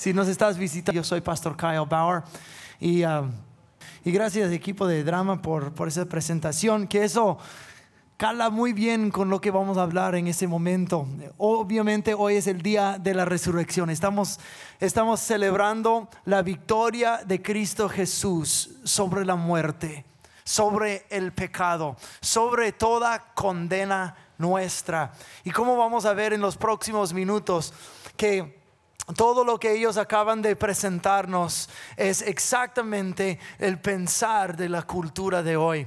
Si nos estás visitando, yo soy Pastor Kyle Bauer y, um, y gracias equipo de drama por, por esa presentación, que eso cala muy bien con lo que vamos a hablar en ese momento. Obviamente hoy es el día de la resurrección. Estamos, estamos celebrando la victoria de Cristo Jesús sobre la muerte, sobre el pecado, sobre toda condena nuestra. Y como vamos a ver en los próximos minutos que todo lo que ellos acaban de presentarnos es exactamente el pensar de la cultura de hoy.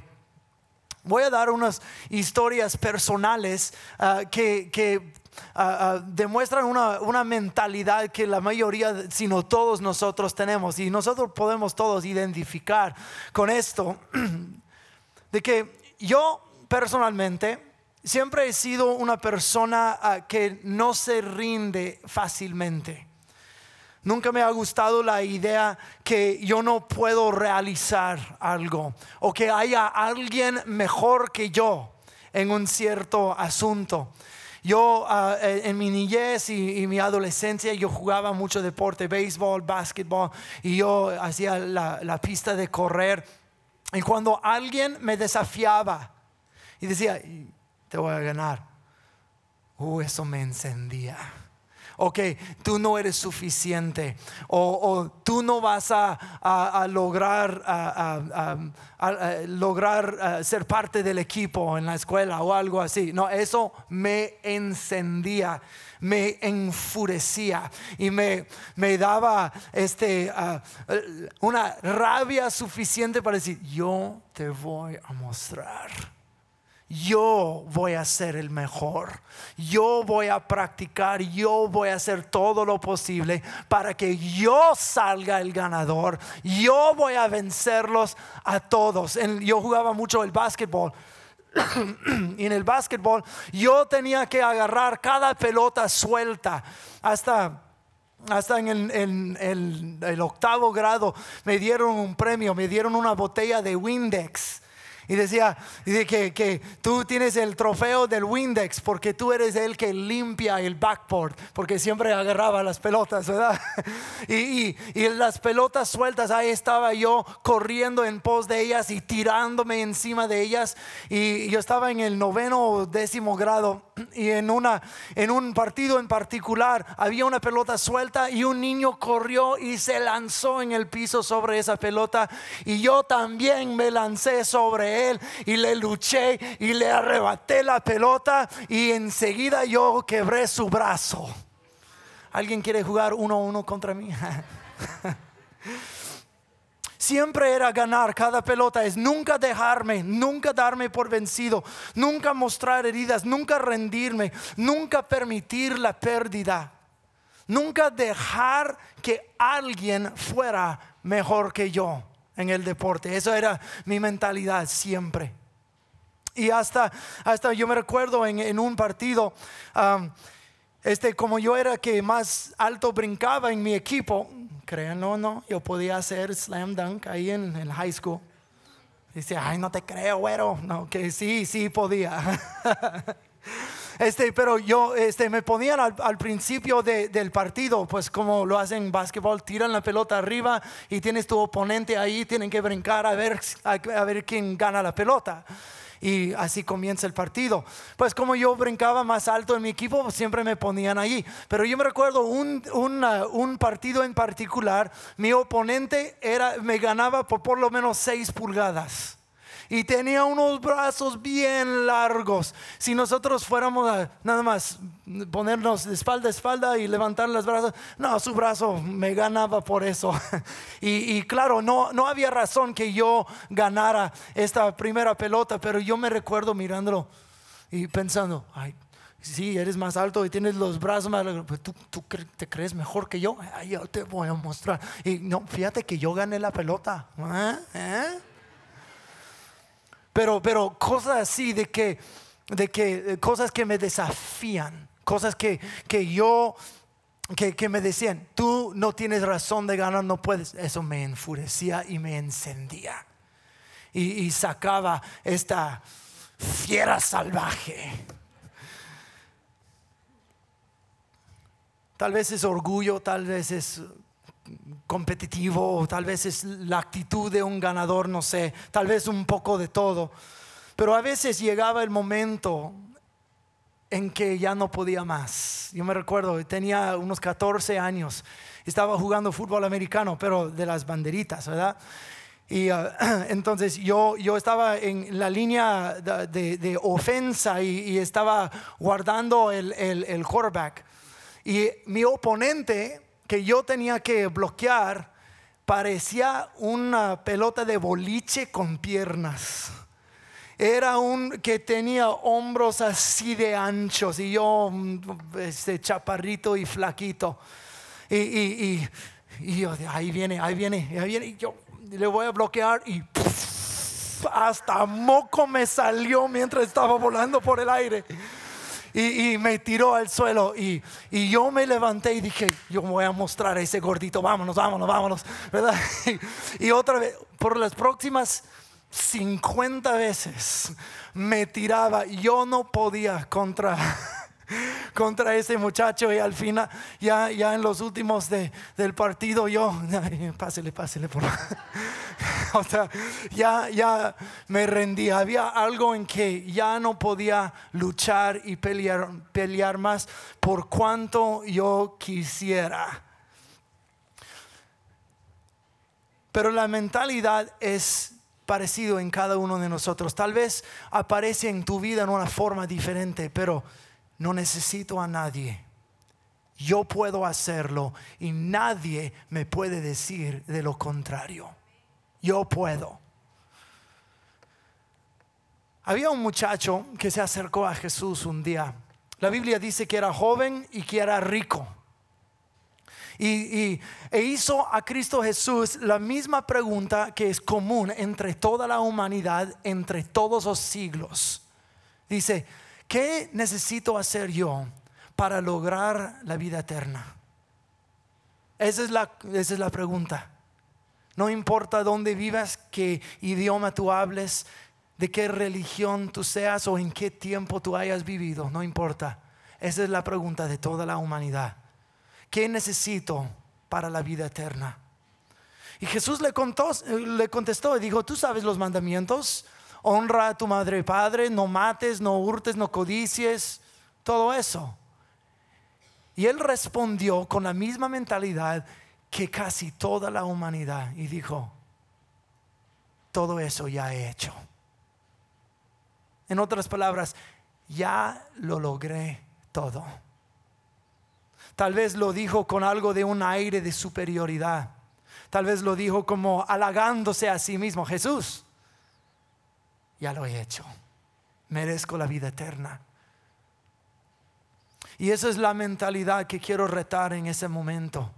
Voy a dar unas historias personales ah, que, ah, ah, demuestran una, una, mentalidad que la mayoría, sino todos nosotros tenemos. Y nosotros podemos todos identificar con esto, de que yo personalmente siempre he sido una persona que no se rinde fácilmente. Nunca me ha gustado la idea que yo no puedo realizar algo o que haya alguien mejor que yo en un cierto asunto. Yo ah, eh, en mi niñez y, mi adolescencia yo jugaba mucho deporte, béisbol, básquetbol y yo hacía la, la pista de correr. Y cuando alguien me desafiaba y decía, te voy a ganar, uh, eso me encendía o que tú no eres suficiente, o, tú no vas a, lograr, lograr ser parte del equipo en la escuela o algo así. No, eso me encendía me enfurecía y me, me daba este, una rabia suficiente para decir, yo te voy a mostrar yo voy a ser el mejor. Yo voy a practicar, yo voy a hacer todo lo posible para que yo salga el ganador. Yo voy a vencerlos a todos. Yo jugaba mucho el básquetbol. y en el básquetbol yo tenía que agarrar cada pelota suelta hasta hasta en el, octavo grado me dieron un premio, me dieron una botella de Windex y decía, que, que, tú tienes el trofeo del Windex porque tú eres el que limpia el backboard, porque siempre agarraba las pelotas, ¿verdad? Y, y, las pelotas sueltas, ahí estaba yo corriendo en pos de ellas y tirándome encima de ellas. Y yo estaba en el noveno o décimo grado y en, una, en un partido en particular había una pelota suelta y un niño corrió y se lanzó en el piso sobre esa pelota y yo también me lancé sobre él y le luché y le arrebaté la pelota y enseguida yo quebré su brazo. ¿Alguien quiere jugar uno a uno contra mí? Siempre era ganar cada pelota, es nunca dejarme, nunca darme por vencido, nunca mostrar heridas, nunca rendirme, nunca permitir la pérdida, nunca dejar que alguien fuera mejor que yo en el deporte. Eso era mi mentalidad siempre. Y hasta, hasta yo me recuerdo en, un partido, este, como yo era que más alto brincaba en mi equipo, créanlo o no, yo podía hacer slam dunk ahí en el high school. Dice, ay, no te creo, güero. No, que sí, sí podía. Este, pero yo este, me ponían al, principio del partido, pues como lo hacen en básquetbol, tiran la pelota arriba y tienes tu oponente ahí, tienen que brincar a ver, a, ver quién gana la pelota y así comienza el partido. Pues como yo brincaba más alto en mi equipo, pues siempre me ponían ahí. Pero yo me recuerdo un, un, partido en particular, mi oponente era, me ganaba por por lo menos seis pulgadas y tenía unos brazos bien largos. Si nosotros fuéramos a nada más ponernos de espalda a espalda y levantar los brazos, no, su brazo me ganaba por eso. Y, claro, no, no había razón que yo ganara esta primera pelota, pero yo me recuerdo mirándolo y pensando, ay, sí, eres más alto y tienes los brazos más largos, pues tú, tú te crees mejor que yo, ay, yo te voy a mostrar. Y no, fíjate que yo gané la pelota. ¿Eh? ¿Eh? Pero, pero cosas así de que, de que, eh, cosas que me desafían, cosas que, que yo, que, que me decían, tú no tienes razón de ganar, no puedes. Eso me enfurecía y me encendía. Y, y sacaba esta fiera salvaje. Tal vez es orgullo, tal vez es competitivo, tal vez es la actitud de un ganador, no sé, tal vez un poco de todo. Pero a veces llegaba el momento en que ya no podía más. Yo me recuerdo, tenía unos 14 años, estaba jugando fútbol americano, pero de las banderitas, ¿verdad? Y ah, entonces yo, yo estaba en la línea de, ofensa y, estaba guardando el, el quarterback. Y mi oponente que yo tenía que bloquear parecía una pelota de boliche con piernas. Era un que tenía hombros así de anchos y yo este chaparrito y flaquito. Y, y, y, yo, ahí viene, ahí viene, ahí viene. Y yo le voy a bloquear y hasta moco me salió mientras estaba volando por el aire y, me tiró al suelo y, yo me levanté y dije, yo voy a mostrar a ese gordito, vámonos, vámonos, vámonos, ¿verdad? Y, otra vez, por las próximas 50 veces me tiraba, yo no podía contra contra ese muchacho y al final, ya, ya en los últimos de, del partido, yo, pásele, pásele por o sea, ya, ya me rendí. Había algo en que ya no podía luchar y pelear, pelear más por cuanto yo quisiera. Pero la mentalidad es parecido en cada uno de nosotros. Tal vez aparece en tu vida en una forma diferente, pero no necesito a nadie. Yo puedo hacerlo y nadie me puede decir de lo contrario. Yo puedo. Había un muchacho que se acercó a Jesús un día. La Biblia dice que era joven y que era rico. Y, e hizo a Cristo Jesús la misma pregunta que es común entre toda la humanidad, entre todos los siglos. Dice, ¿qué necesito hacer yo para lograr la vida eterna? Esa es la, esa es la pregunta. No importa dónde vivas, qué idioma tú hables, de qué religión tú seas o en qué tiempo tú hayas vivido, no importa. Esa es la pregunta de toda la humanidad. ¿Qué necesito para la vida eterna? Y Jesús le, le contestó y dijo, tú sabes los mandamientos, honra a tu madre y padre, no mates, no hurtes, no codicies, todo eso. Y él respondió con la misma mentalidad que casi toda la humanidad y dijo, todo eso ya he hecho. En otras palabras, ya lo logré todo. Tal vez lo dijo con algo de un aire de superioridad. Tal vez lo dijo como halagándose a sí mismo. Jesús, ya lo he hecho. Merezco la vida eterna. Y esa es la mentalidad que quiero retar en ese momento.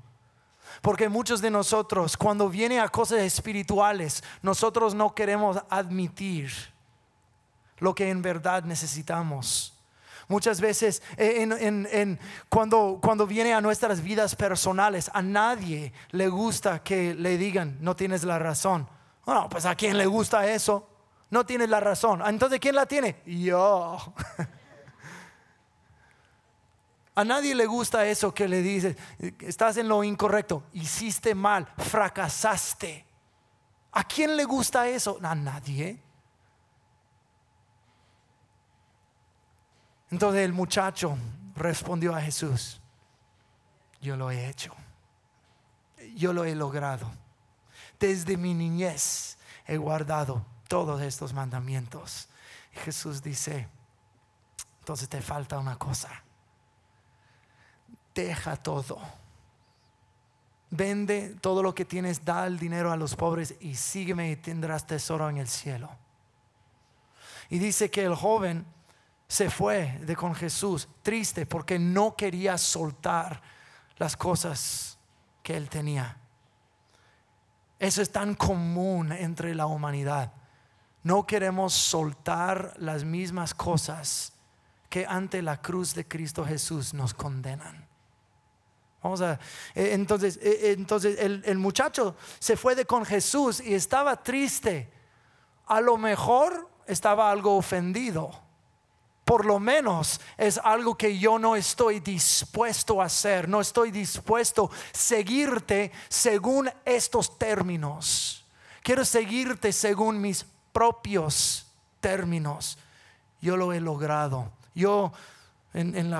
Porque muchos de nosotros, cuando viene a cosas espirituales, nosotros no queremos admitir lo que en verdad necesitamos. Muchas veces cuando, cuando viene a nuestras vidas personales, a nadie le gusta que le digan, no tienes la razón. Bueno, pues a quién le gusta eso. No tienes la razón. Entonces, ¿quién la tiene? Yo. A nadie le gusta eso que le dices, estás en lo incorrecto, hiciste mal, fracasaste. ¿A quién le gusta eso? A nadie. Entonces el muchacho respondió a Jesús, yo lo he hecho, yo lo he logrado. Desde mi niñez he guardado todos estos mandamientos. Jesús dice, entonces te falta una cosa. Deja todo. Vende todo lo que tienes, da el dinero a los pobres y sígueme y tendrás tesoro en el cielo. Y dice que el joven se fue de con Jesús triste porque no quería soltar las cosas que él tenía. Eso es tan común entre la humanidad no queremos soltar las mismas cosas que ante la cruz de Cristo Jesús nos condenan. Vamos a, e, entonces, e, entonces el, muchacho se fue de con Jesús y estaba triste. A lo mejor estaba algo ofendido. por lo menos es algo que yo no estoy dispuesto a hacer, no estoy dispuesto a seguirte según estos términos. Quiero seguirte según mis propios términos. Yo lo he logrado. Yo en,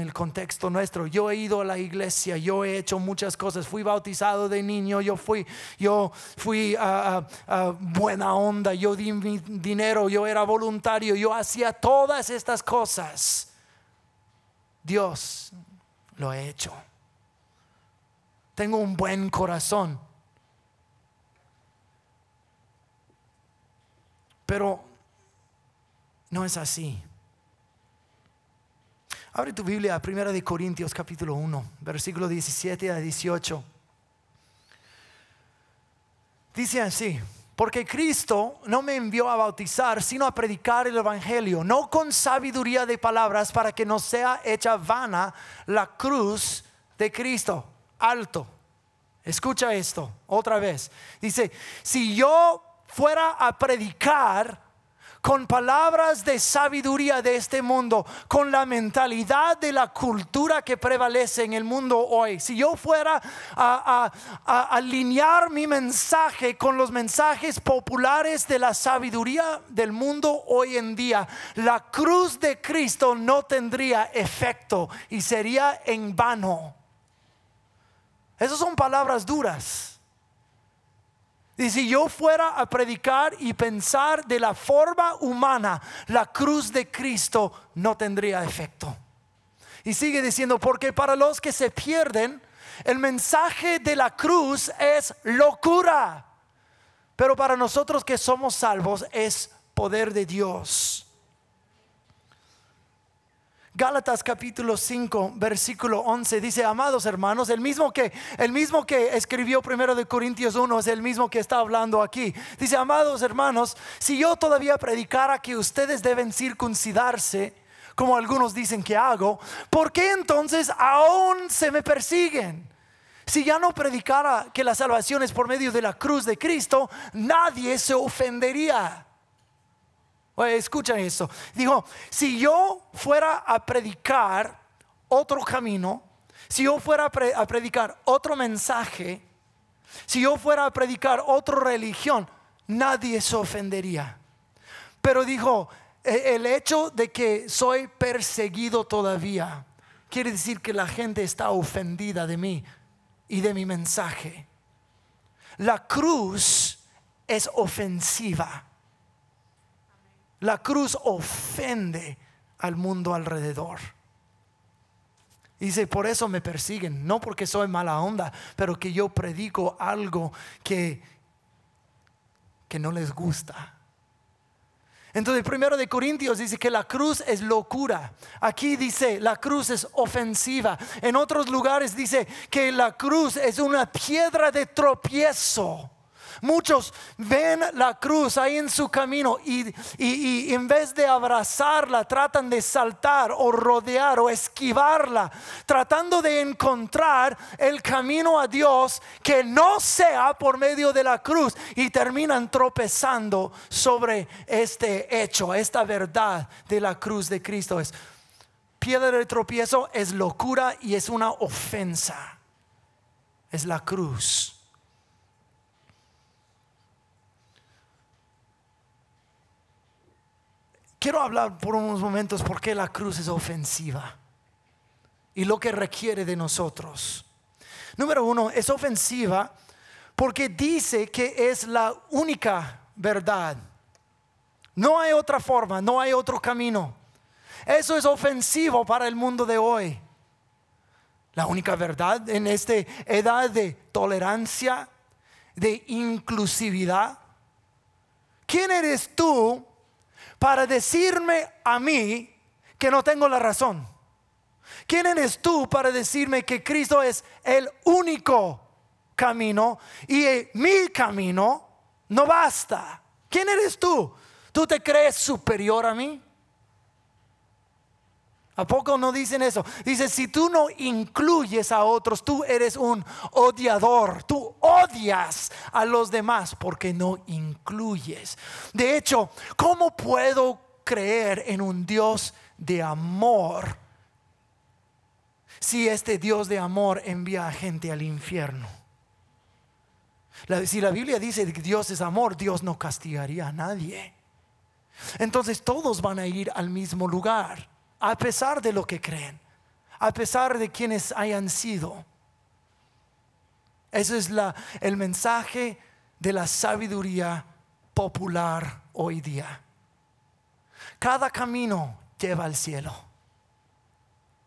el contexto nuestro. Yo he ido a la iglesia, yo he hecho muchas cosas, fui bautizado de niño, yo fui, yo fui a, buena onda, yo di mi dinero, yo era voluntario, yo hacía todas estas cosas. Dios lo he hecho. Tengo un buen corazón. Pero no es así. Abre tu Biblia a 1 de Corintios capítulo 1, versículo 17 a 18. Dice así, porque Cristo no me envió a bautizar, sino a predicar el Evangelio, no con sabiduría de palabras para que no sea hecha vana la cruz de Cristo. Alto. Escucha esto otra vez. Dice, si yo fuera a predicar con palabras de sabiduría de este mundo, con la mentalidad de la cultura que prevalece en el mundo hoy. Si yo fuera a, alinear mi mensaje con los mensajes populares de la sabiduría del mundo hoy en día, la cruz de Cristo no tendría efecto y sería en vano. Esas son palabras duras. Y si yo fuera a predicar y pensar de la forma humana, la cruz de Cristo no tendría efecto. Y sigue diciendo, porque para los que se pierden, el mensaje de la cruz es locura. Pero para nosotros que somos salvos es poder de Dios. Gálatas capítulo 5, versículo 11 dice, amados hermanos, el mismo que el mismo que escribió primero de Corintios 1 es el mismo que está hablando aquí. Dice, amados hermanos, si yo todavía predicara que ustedes deben circuncidarse, como algunos dicen que hago, ¿por qué entonces aún se me persiguen? Si ya no predicara que la salvación es por medio de la cruz de Cristo, nadie se ofendería. Escucha eso. Dijo, si yo fuera a predicar otro camino, si yo fuera a predicar otro mensaje, si yo fuera a predicar otra religión, nadie se ofendería. Pero dijo, e-, el hecho de que soy perseguido todavía, quiere decir que la gente está ofendida de mí y de mi mensaje. La cruz es ofensiva. La cruz ofende al mundo alrededor. Dice, por eso me persiguen, no porque soy mala onda, pero que yo predico algo que, que no les gusta. Entonces, primero de Corintios dice que la cruz es locura. Aquí dice, la cruz es ofensiva. En otros lugares dice que la cruz es una piedra de tropiezo. Muchos ven la cruz ahí en su camino y, en vez de abrazarla tratan de saltar o rodear o esquivarla, tratando de encontrar el camino a Dios que no sea por medio de la cruz y terminan tropezando sobre este hecho, esta verdad de la cruz de Cristo. Es piedra de tropiezo, es locura y es una ofensa. Es la cruz. Quiero hablar por unos momentos por qué la cruz es ofensiva y lo que requiere de nosotros. Número uno, es ofensiva porque dice que es la única verdad. No hay otra forma, no hay otro camino. Eso es ofensivo para el mundo de hoy. La única verdad en esta edad de tolerancia, de inclusividad. ¿Quién eres tú para decirme a mí que no tengo la razón? ¿Quién eres tú para decirme que Cristo es el único camino y mi camino no basta? ¿Quién eres tú? ¿Tú te crees superior a mí? ¿A poco no dicen eso? Dice, si tú no incluyes a otros, tú eres un odiador. Tú odias a los demás porque no incluyes. De hecho, ¿cómo puedo creer en un Dios de amor si este Dios de amor envía a gente al infierno? si la Biblia dice que Dios es amor, Dios no castigaría a nadie. Entonces todos van a ir al mismo lugar, a pesar de lo que creen, a pesar de quienes hayan sido. Ese es el mensaje de la sabiduría popular hoy día. Cada camino lleva al cielo.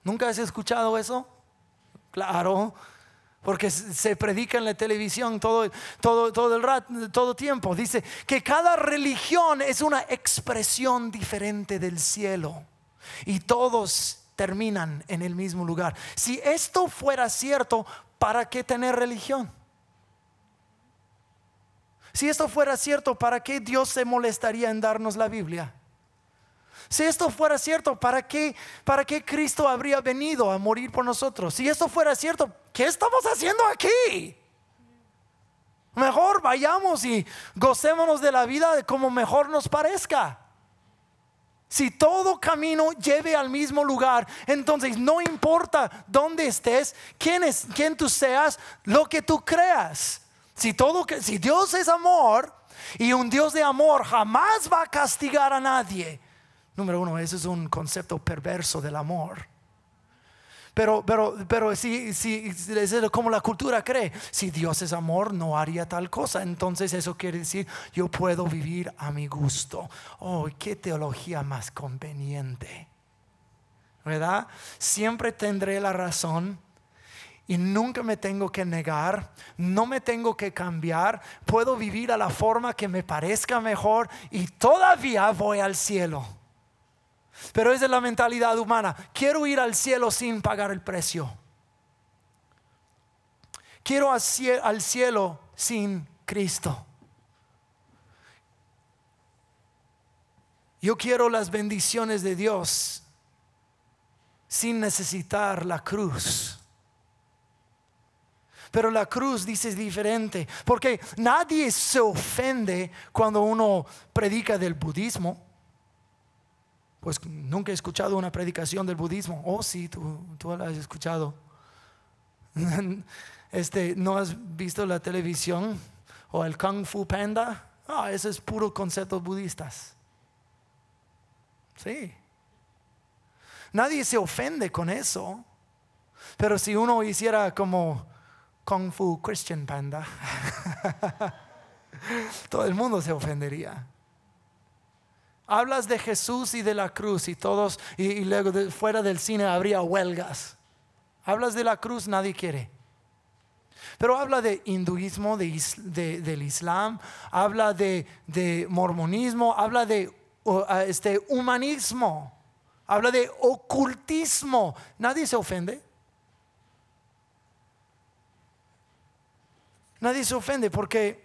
¿Nunca has escuchado eso? Claro, porque se predica en la televisión todo, todo, todo el rato, todo tiempo. Dice que cada religión es una expresión diferente del cielo y todos terminan en el mismo lugar. Si esto fuera cierto, ¿para qué tener religión? Si esto fuera cierto, ¿para qué Dios se molestaría en darnos la Biblia? Si esto fuera cierto, ¿para qué, ¿para qué Cristo habría venido a morir por nosotros? Si esto fuera cierto, ¿qué estamos haciendo aquí? Mejor vayamos y gocémonos de la vida como mejor nos parezca. Si todo camino lleve al mismo lugar, entonces no importa dónde estés, quién, es, quién tú seas, lo que tú creas. Si todo si Dios es amor y un Dios de amor jamás va a castigar a nadie. Número uno, ese es un concepto perverso del amor. Pero, pero, pero si, si, es como la cultura cree, si Dios es amor, no haría tal cosa. Entonces eso quiere decir, yo puedo vivir a mi gusto. Oh, qué teología más conveniente. ¿Verdad? Siempre tendré la razón y nunca me tengo que negar, no me tengo que cambiar, puedo vivir a la forma que me parezca mejor y todavía voy al cielo. Pero esa es la mentalidad humana. Quiero ir al cielo sin pagar el precio. Quiero al cielo sin Cristo. Yo quiero las bendiciones de Dios sin necesitar la cruz. Pero la cruz dice es diferente, porque nadie se ofende cuando uno predica del budismo. Pues nunca he escuchado una predicación del budismo. Oh, sí, tú, tú la has escuchado. Este, ¿No has visto la televisión o el Kung Fu Panda? Ah, ese es puro conceptos budistas. Sí. Nadie se ofende con eso. Pero si uno hiciera como Kung Fu Christian Panda, todo el mundo se ofendería. Hablas de Jesús y de la cruz y todos, y, luego fuera del cine habría huelgas. Hablas de la cruz, nadie quiere. Pero habla de hinduismo, de, del islam, habla de, mormonismo, habla de este, humanismo, habla de ocultismo. Nadie se ofende. Nadie se ofende porque,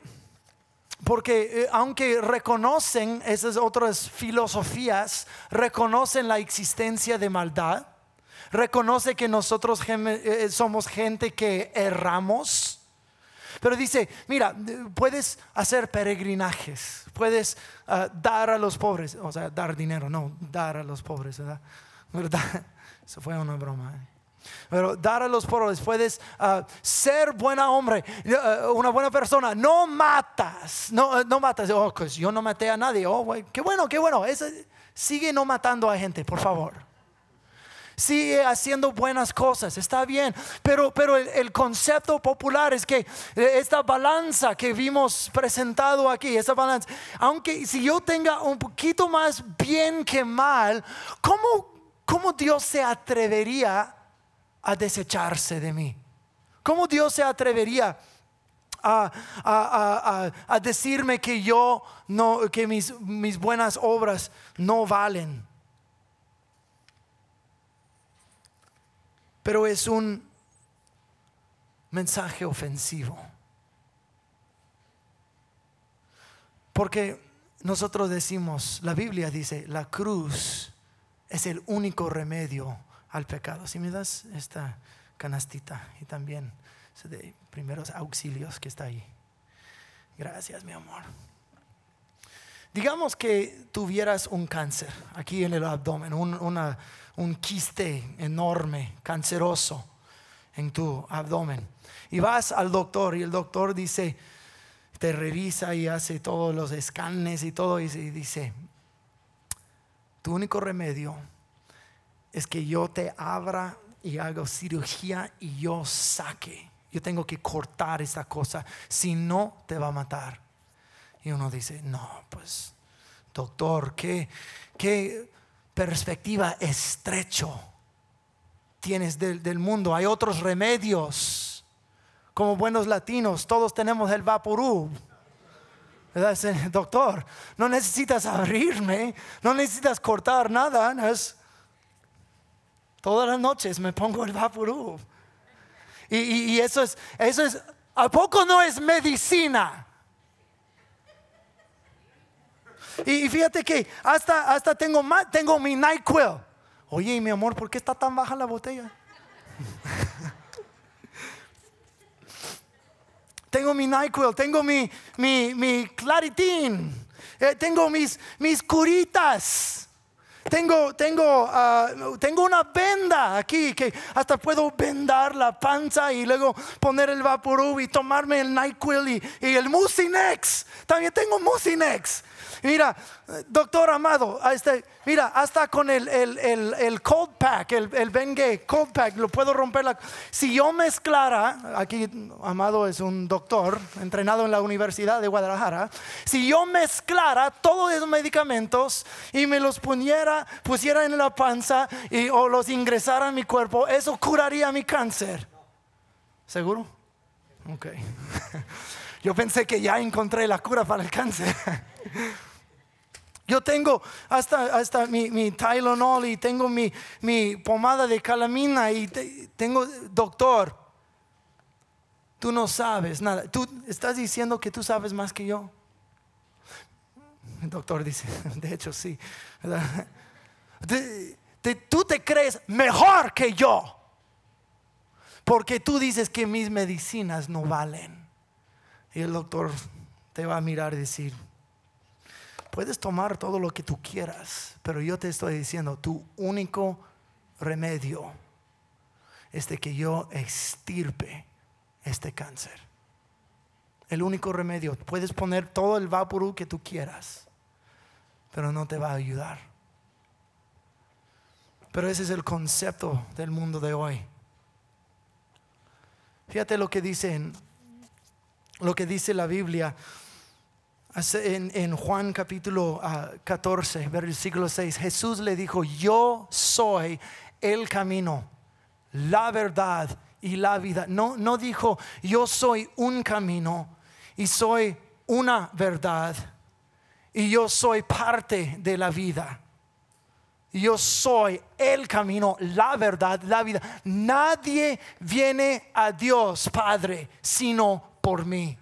porque eh, aunque reconocen esas otras filosofías, reconocen la existencia de maldad, reconoce que nosotros eh, somos gente que erramos. Pero dice, mira, puedes hacer peregrinajes, puedes ah, dar a los pobres, o sea, dar dinero, no, dar a los pobres, ¿verdad? ¿verdad? Eso fue una broma. ¿eh? Pero dar a los pobres, puedes ah, ser buena hombre, uh, una buena persona. No matas, no, uh, no matas. Oh, pues yo no maté a nadie. Oh, qué bueno, qué bueno. sigue no matando a gente, por favor. Sigue haciendo buenas cosas, está bien. Pero, pero el, el, concepto popular es que eh, esta balanza que vimos presentado aquí, esta balanza, aunque si yo tenga un poquito más bien que mal, ¿cómo, cómo Dios se atrevería? A desecharse de mí? ¿Cómo Dios se atrevería a, decirme que yo no, que mis, mis buenas obras no valen? Pero es un mensaje ofensivo. Porque nosotros decimos, la Biblia dice, la cruz es el único remedio al pecado. Si me das esta canastita y también de primeros auxilios que está ahí. Gracias, mi amor. digamos que tuvieras un cáncer aquí en el abdomen, un, quiste enorme, canceroso en tu abdomen. Y vas al doctor y el doctor dice, te revisa y hace todos los escanes y todo y dice, tu único remedio es que yo te abra y haga cirugía y yo saque. Yo tengo que cortar esta cosa, si no te va a matar. Y uno dice, no, pues, doctor, qué, qué perspectiva estrecho tienes del, del, mundo. Hay otros remedios. Como buenos latinos, todos tenemos el vaporú. Doctor, no necesitas abrirme, no necesitas cortar nada. Es, todas las noches me pongo el vaporú. Y, y, eso es, eso es, ¿a poco no es medicina? Y, fíjate que hasta, hasta tengo, tengo mi NyQuil. Oye, mi amor, ¿por qué está tan baja la botella? tengo mi NyQuil, tengo mi, mi, mi Claritin, eh, tengo mis, mis curitas. Tengo, tengo, ah, tengo una venda aquí que hasta puedo vendar la panza y luego poner el Vaporub y tomarme el NyQuil y, y el Mucinex. También tengo Mucinex. Mira, doctor Amado, este, mira, hasta con el, el, cold pack, el, el Bengay cold pack, lo puedo romper. Si yo mezclara, aquí Amado es un doctor entrenado en la Universidad de Guadalajara, si yo mezclara todos esos medicamentos y me los pusiera, pusiera en la panza y, o los ingresara en mi cuerpo, eso curaría mi cáncer. ¿Seguro? Ok. Yo pensé que ya encontré la cura para el cáncer. Yo tengo hasta, hasta mi, mi Tylenol y tengo mi, mi pomada de calamina y tengo, doctor, tú no sabes nada. Tú estás diciendo que tú sabes más que yo. El doctor dice, de hecho sí. tú te crees mejor que yo. Porque tú dices que mis medicinas no valen. Y el doctor te va a mirar y decir, puedes tomar todo lo que tú quieras, pero yo te estoy diciendo, tu único remedio es de que yo estirpe este cáncer. El único remedio, puedes poner todo el vaporú que tú quieras, pero no te va a ayudar. Pero ese es el concepto del mundo de hoy. Fíjate lo que dice lo que dice la Biblia en, Juan capítulo 14, ah, versículo 6, Jesús le dijo, yo soy el camino, la verdad y la vida. No, no dijo, yo soy un camino y soy una verdad y yo soy parte de la vida. Yo soy el camino, la verdad, la vida. Nadie viene a Dios, Padre, sino por mí.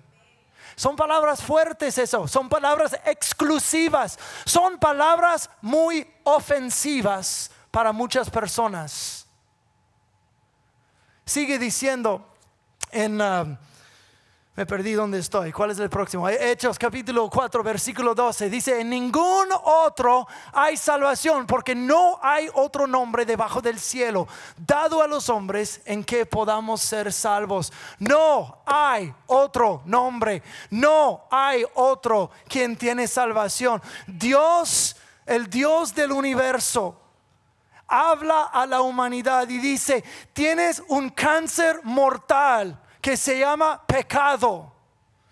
Son palabras fuertes eso, son palabras exclusivas, son palabras muy ofensivas para muchas personas. Sigue diciendo en... Uh, me perdí donde estoy. ¿Cuál es el próximo? Hechos capítulo 4, versículo 12. Dice, en ningún otro hay salvación, porque no hay otro nombre debajo del cielo dado a los hombres en que podamos ser salvos. No hay otro nombre. No hay otro quien tiene salvación. Dios, el Dios del universo habla a la humanidad y dice, tienes un cáncer mortal que se llama pecado.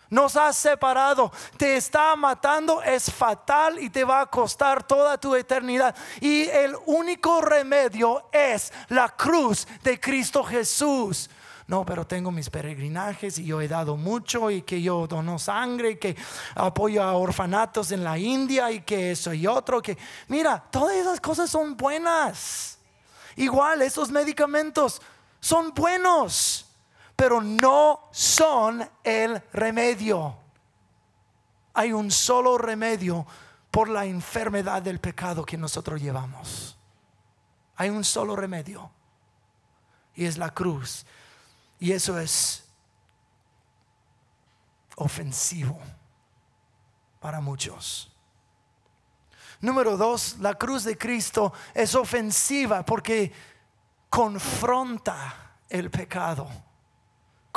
Nos ha separado, te está matando, es fatal y te va a costar toda tu eternidad. Y el único remedio es la cruz de Cristo Jesús. No, pero tengo mis peregrinajes y yo he dado mucho y que yo dono sangre y que apoyo a orfanatos en la India y que eso y otro. Que mira, todas esas cosas son buenas. Igual, esos medicamentos son buenos pero no son el remedio. Hay un solo remedio por la enfermedad del pecado que nosotros llevamos. Hay un solo remedio y es la cruz. Y eso es ofensivo para muchos. Número dos, la cruz de Cristo es ofensiva porque confronta el pecado.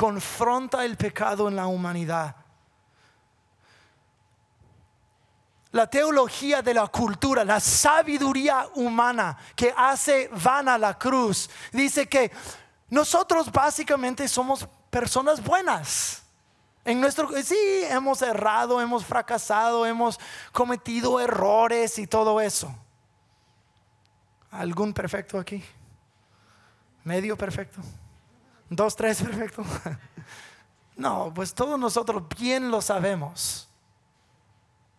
Confronta el pecado en la humanidad. La teología de la cultura, la sabiduría humana que hace vana la cruz, dice que nosotros básicamente somos personas buenas. En nuestro sí hemos errado, hemos fracasado, hemos cometido errores y todo eso. ¿Algún perfecto aquí? ¿Medio perfecto? ¿Dos, tres perfecto? No, pues todos nosotros bien lo sabemos.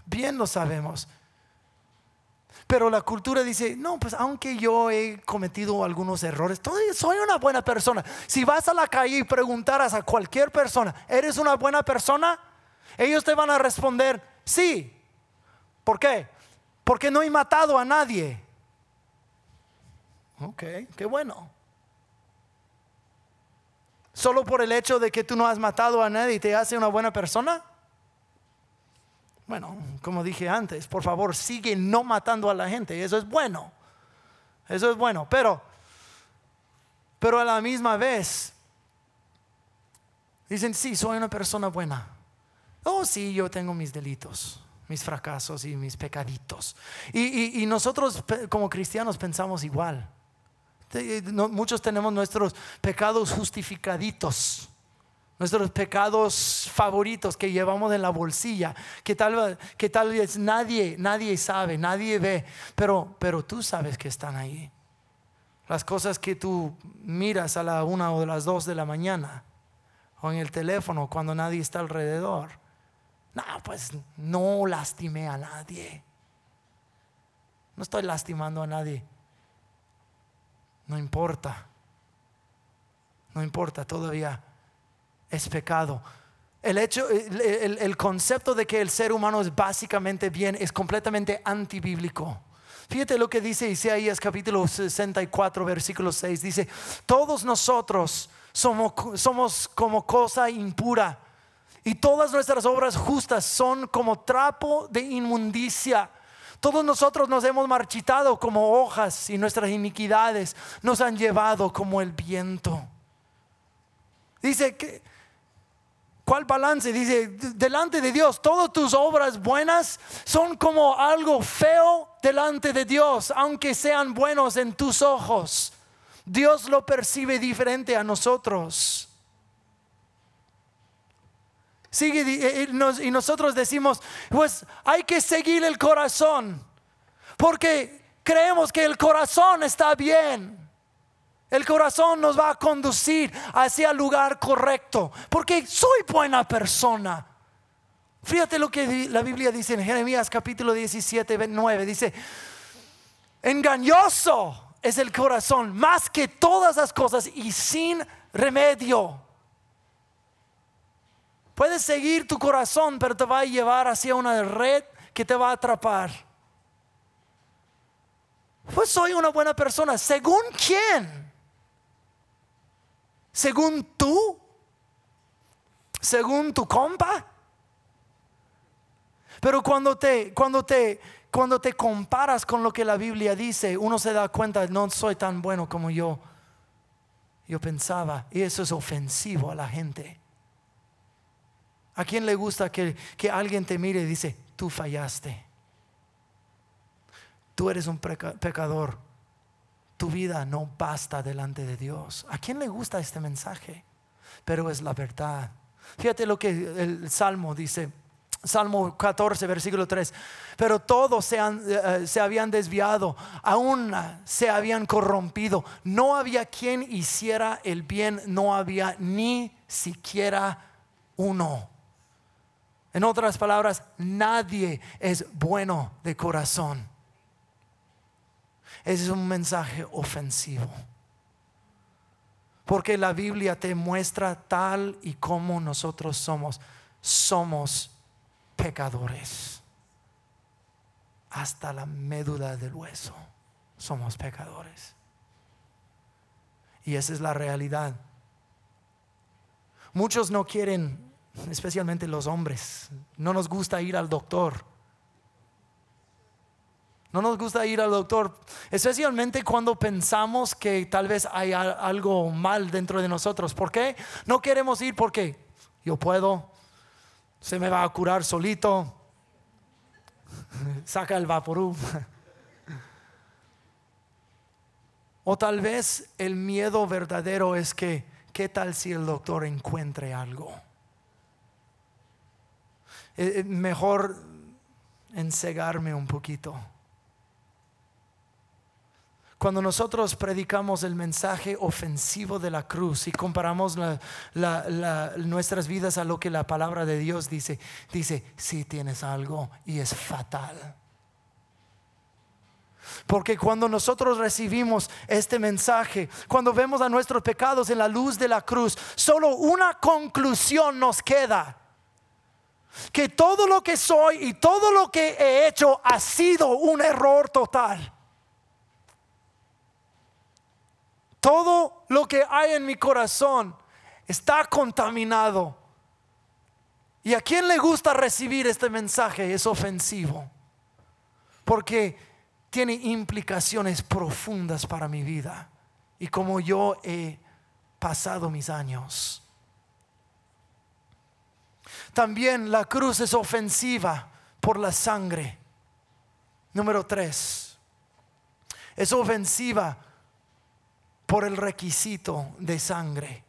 Bien lo sabemos. Pero la cultura dice, no, pues aunque yo he cometido algunos errores, soy una buena persona. Si vas a la calle y preguntaras a cualquier persona, ¿eres una buena persona? Ellos te van a responder, sí. ¿Por qué? Porque no he matado a nadie. Ok, qué bueno. Solo por el hecho de que tú no has matado a nadie te hace una buena persona. Bueno, como dije antes, por favor, sigue no matando a la gente. Eso es bueno. Eso es bueno. Pero, pero a la misma vez, dicen, sí, soy una persona buena. Oh, sí, yo tengo mis delitos, mis fracasos y mis pecaditos. Y, nosotros como cristianos pensamos igual. Muchos tenemos nuestros pecados justificaditos nuestros pecados favoritos que llevamos en la bolsilla, que tal, que tal vez nadie, nadie sabe, nadie ve, pero, pero tú sabes que están ahí. Las cosas que tú miras a la una o las dos de la mañana, o en el teléfono cuando nadie está alrededor. No, pues no lastimé a nadie. No estoy lastimando a nadie. No importa. No importa, todavía es pecado. El hecho, el, concepto de que el ser humano es básicamente bien es completamente antibíblico. Fíjate lo que dice Isaías capítulo 64, versículo 6. Dice, todos nosotros somos, somos como cosa impura y todas nuestras obras justas son como trapo de inmundicia. Todos nosotros nos hemos marchitado como hojas y nuestras iniquidades nos han llevado como el viento. Dice que ¿Cuál balance? Dice, delante de Dios, todas tus obras buenas son como algo feo delante de Dios, aunque sean buenos en tus ojos. Dios lo percibe diferente a nosotros. Sigue eh, eh, y nosotros decimos, pues hay que seguir el corazón, porque creemos que el corazón está bien. El corazón nos va a conducir hacia el lugar correcto, porque soy buena persona. Fíjate lo que la Biblia dice en Jeremías capítulo 17, 9. Dice, engañoso es el corazón más que todas las cosas y sin remedio. Puedes seguir tu corazón, pero te va a llevar hacia una red que te va a atrapar. Pues soy una buena persona. ¿Según quién? según tú, según tu compa. Pero cuando te, cuando te, cuando te comparas con lo que la Biblia dice, uno se da cuenta, no soy tan bueno como yo, yo pensaba. Y eso es ofensivo a la gente. ¿A quién le gusta que, que alguien te mire y dice, tú fallaste? Tú eres un pecador tu vida no basta delante de Dios. ¿A quién le gusta este mensaje? Pero es la verdad. Fíjate lo que el Salmo dice. Salmo 14, versículo 3. Pero todos se, eh, se, habían desviado, aún se habían corrompido. No había quien hiciera el bien, no había ni siquiera uno. En otras palabras, nadie es bueno de corazón. Ese es un mensaje ofensivo. Porque la Biblia te muestra tal y como nosotros somos. Somos pecadores. Hasta la médula del hueso. Somos pecadores. Y esa es la realidad. Muchos no quieren, especialmente los hombres, no nos gusta ir al doctor No nos gusta ir al doctor, especialmente cuando pensamos que tal vez hay algo mal dentro de nosotros. ¿Por qué? No queremos ir porque yo puedo, se me va a curar solito. Saca el vaporú. O tal vez el miedo verdadero es que, ¿qué tal si el doctor encuentre algo? Eh, eh, mejor encegarme un poquito. Cuando nosotros predicamos el mensaje ofensivo de la cruz y comparamos nuestras vidas a lo que la palabra de Dios dice, dice, si tienes algo y es fatal. Porque cuando nosotros recibimos este mensaje, cuando vemos a nuestros pecados en la luz de la cruz, solo una conclusión nos queda. Que todo lo que soy y todo lo que he hecho ha sido un error total. Todo lo que hay en mi corazón está contaminado. ¿Y a quién le gusta recibir este mensaje? Es ofensivo. Porque tiene implicaciones profundas para mi vida y como yo he pasado mis años. También la cruz es ofensiva por la sangre. Número tres, es ofensiva por el requisito de sangre.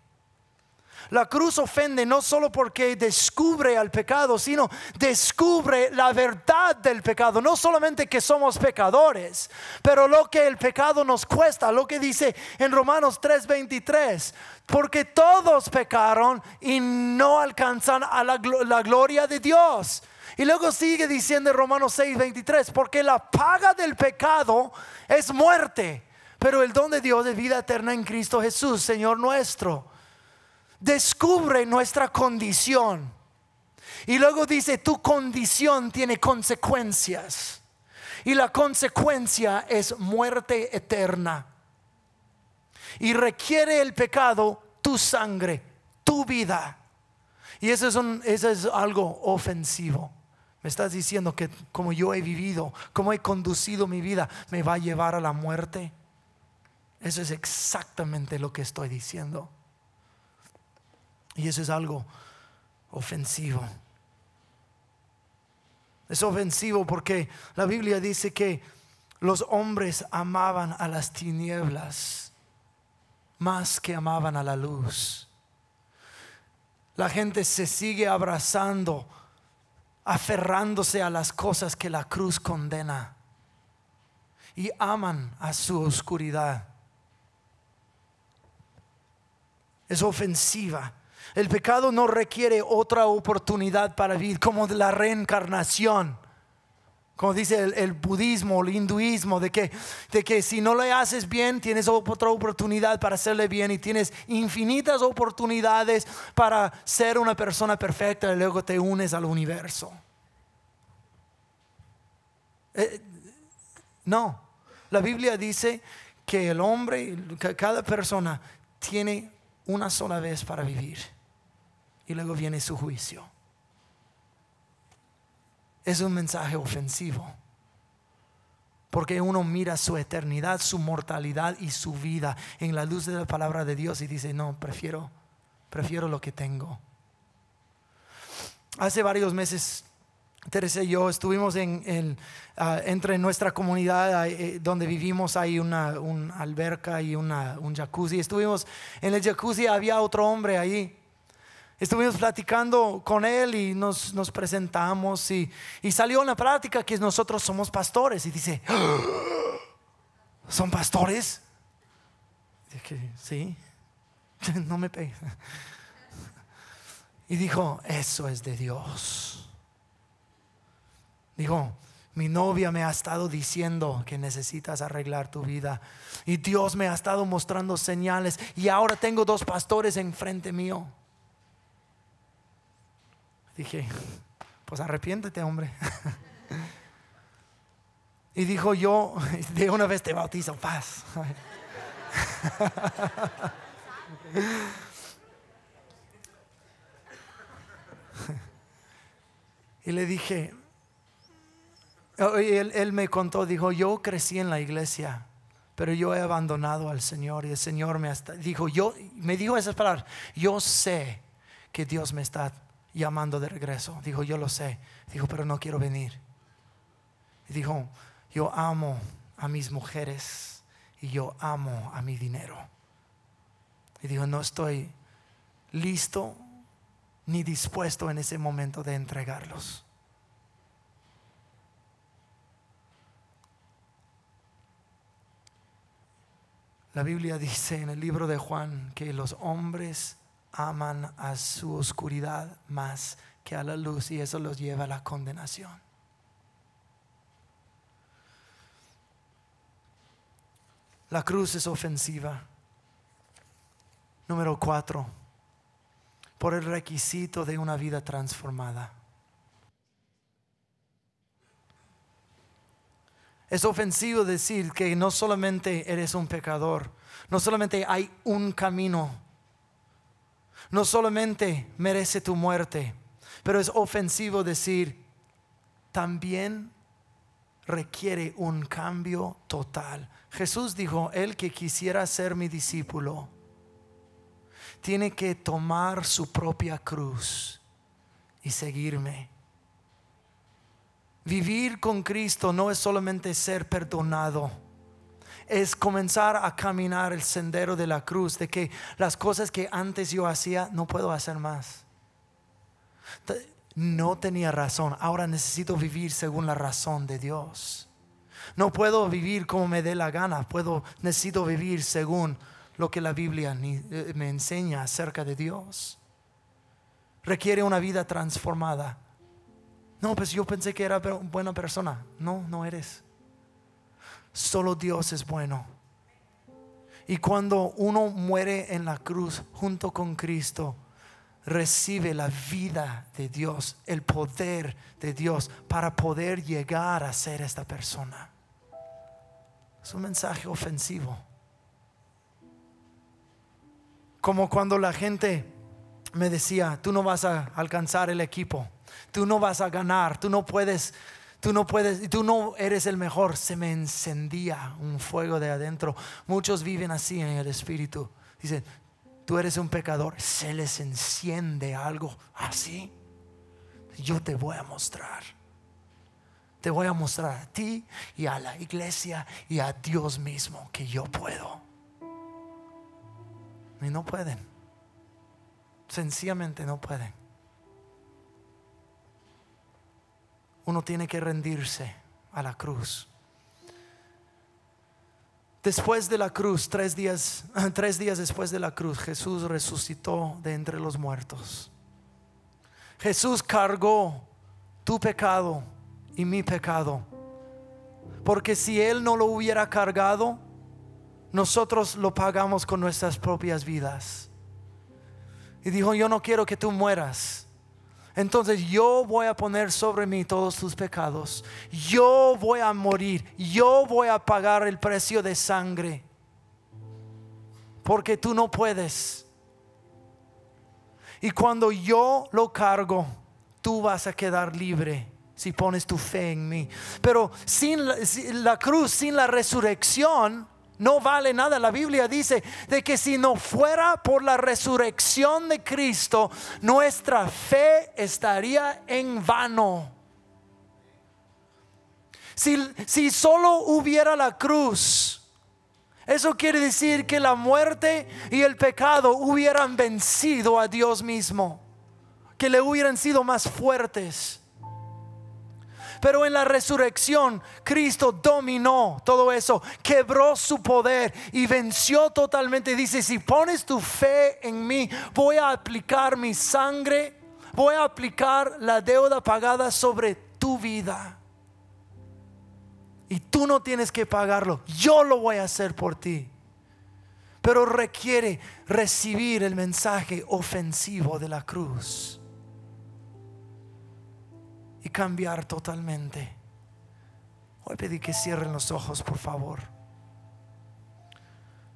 La cruz ofende no solo porque descubre al pecado, sino descubre la verdad del pecado. No solamente que somos pecadores, pero lo que el pecado nos cuesta, lo que dice en Romanos 3:23, porque todos pecaron y no alcanzan a la, la gloria de Dios. Y luego sigue diciendo en Romanos 6:23, porque la paga del pecado es muerte pero el don de Dios es vida eterna en Cristo Jesús, Señor nuestro. Descubre nuestra condición. Y luego dice, tu condición tiene consecuencias. Y la consecuencia es muerte eterna. Y requiere el pecado tu sangre, tu vida. Y eso es, algo ofensivo. Me estás diciendo que como yo he vivido, como he conducido mi vida, me va a llevar a la muerte. Eso es exactamente lo que estoy diciendo. Y eso es algo ofensivo. Es ofensivo porque la Biblia dice que los hombres amaban a las tinieblas más que amaban a la luz. La gente se sigue abrazando, aferrándose a las cosas que la cruz condena y aman a su oscuridad. es ofensiva. El pecado no requiere otra oportunidad para vivir, como la reencarnación. Como dice el, budismo, el hinduismo, de que, de que si no le haces bien, tienes otra oportunidad para hacerle bien y tienes infinitas oportunidades para ser una persona perfecta y luego te unes al universo. Eh, no, la Biblia dice que el hombre, que cada persona tiene una sola vez para vivir y luego viene su juicio. Es un mensaje ofensivo. Porque uno mira su eternidad, su mortalidad y su vida en la luz de la palabra de Dios y dice, no, prefiero, prefiero lo que tengo. Hace varios meses Teresa y yo estuvimos en, ah, entre nuestra comunidad eh, donde vivimos hay una, alberca y una, un jacuzzi. Estuvimos en el jacuzzi, había otro hombre ahí. Estuvimos platicando con él y nos, presentamos y, salió una práctica que nosotros somos pastores y dice, ¡Ah! ¿son pastores? Dije, sí, no me pegues. Y dijo, eso es de Dios. Dijo, mi novia me ha estado diciendo que necesitas arreglar tu vida. Y Dios me ha estado mostrando señales. Y ahora tengo dos pastores enfrente mío. Dije, pues arrepiéntete, hombre. y dijo yo, de una vez te bautizo, paz. y le dije, él, él me contó, dijo, yo crecí en la iglesia, pero yo he abandonado al Señor y el Señor me hasta, dijo, yo, me dijo esas palabras, yo sé que Dios me está llamando de regreso. Dijo, yo lo sé. Dijo, pero no quiero venir. Dijo, yo amo a mis mujeres y yo amo a mi dinero. Y dijo, no estoy listo ni dispuesto en ese momento de entregarlos. La Biblia dice en el libro de Juan que los hombres aman a su oscuridad más que a la luz y eso los lleva a la condenación. La cruz es ofensiva. Número cuatro, por el requisito de una vida transformada. Es ofensivo decir que no solamente eres un pecador, no solamente hay un camino, no solamente merece tu muerte, pero es ofensivo decir también requiere un cambio total. Jesús dijo, el que quisiera ser mi discípulo, tiene que tomar su propia cruz y seguirme. Vivir con Cristo no es solamente ser perdonado, es comenzar a caminar el sendero de la cruz, de que las cosas que antes yo hacía no puedo hacer más. No tenía razón, ahora necesito vivir según la razón de Dios. No puedo vivir como me dé la gana, puedo necesito vivir según lo que la Biblia eh, me enseña acerca de Dios. Requiere una vida transformada no, pues yo pensé que era buena persona. No, no eres. Solo Dios es bueno. Y cuando uno muere en la cruz junto con Cristo, recibe la vida de Dios, el poder de Dios para poder llegar a ser esta persona. Es un mensaje ofensivo. Como cuando la gente me decía, tú no vas a alcanzar el equipo tú no vas a ganar, tú no puedes, tú no puedes, tú no eres el mejor. Se me encendía un fuego de adentro. Muchos viven así en el espíritu. Dicen, tú eres un pecador. Se les enciende algo así. Yo te voy a mostrar. Te voy a mostrar a ti y a la iglesia y a Dios mismo que yo puedo. Y no pueden. Sencillamente no pueden. Uno tiene que rendirse a la cruz. Después de la cruz, tres días, tres días después de la cruz, Jesús resucitó de entre los muertos. Jesús cargó tu pecado y mi pecado. Porque si Él no lo hubiera cargado, nosotros lo pagamos con nuestras propias vidas. Y dijo, yo no quiero que tú mueras entonces yo voy a poner sobre mí todos tus pecados. Yo voy a morir. Yo voy a pagar el precio de sangre. Porque tú no puedes. Y cuando yo lo cargo, tú vas a quedar libre si pones tu fe en mí. Pero sin la, la cruz, sin la resurrección, no vale nada. La Biblia dice de que si no fuera por la resurrección de Cristo, nuestra fe estaría en vano. Si, si solo hubiera la cruz, eso quiere decir que la muerte y el pecado hubieran vencido a Dios mismo, que le hubieran sido más fuertes. Pero en la resurrección Cristo dominó todo eso, quebró su poder y venció totalmente. Dice, si pones tu fe en mí, voy a aplicar mi sangre, voy a aplicar la deuda pagada sobre tu vida. Y tú no tienes que pagarlo, yo lo voy a hacer por ti. Pero requiere recibir el mensaje ofensivo de la cruz cambiar totalmente. Voy a pedir que cierren los ojos, por favor.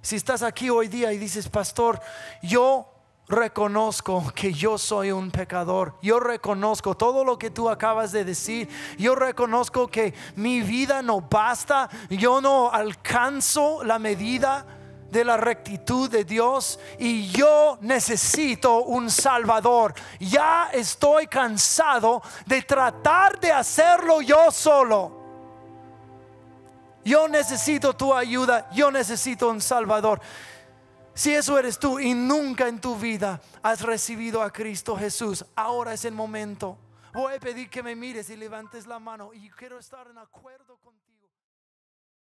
Si estás aquí hoy día y dices, pastor, yo reconozco que yo soy un pecador. Yo reconozco todo lo que tú acabas de decir. Yo reconozco que mi vida no basta. Yo no alcanzo la medida de la rectitud de Dios y yo necesito un Salvador. Ya estoy cansado de tratar de hacerlo yo solo. Yo necesito tu ayuda, yo necesito un Salvador. Si eso eres tú y nunca en tu vida has recibido a Cristo Jesús, ahora es el momento. Voy a pedir que me mires y levantes la mano y quiero estar en acuerdo contigo.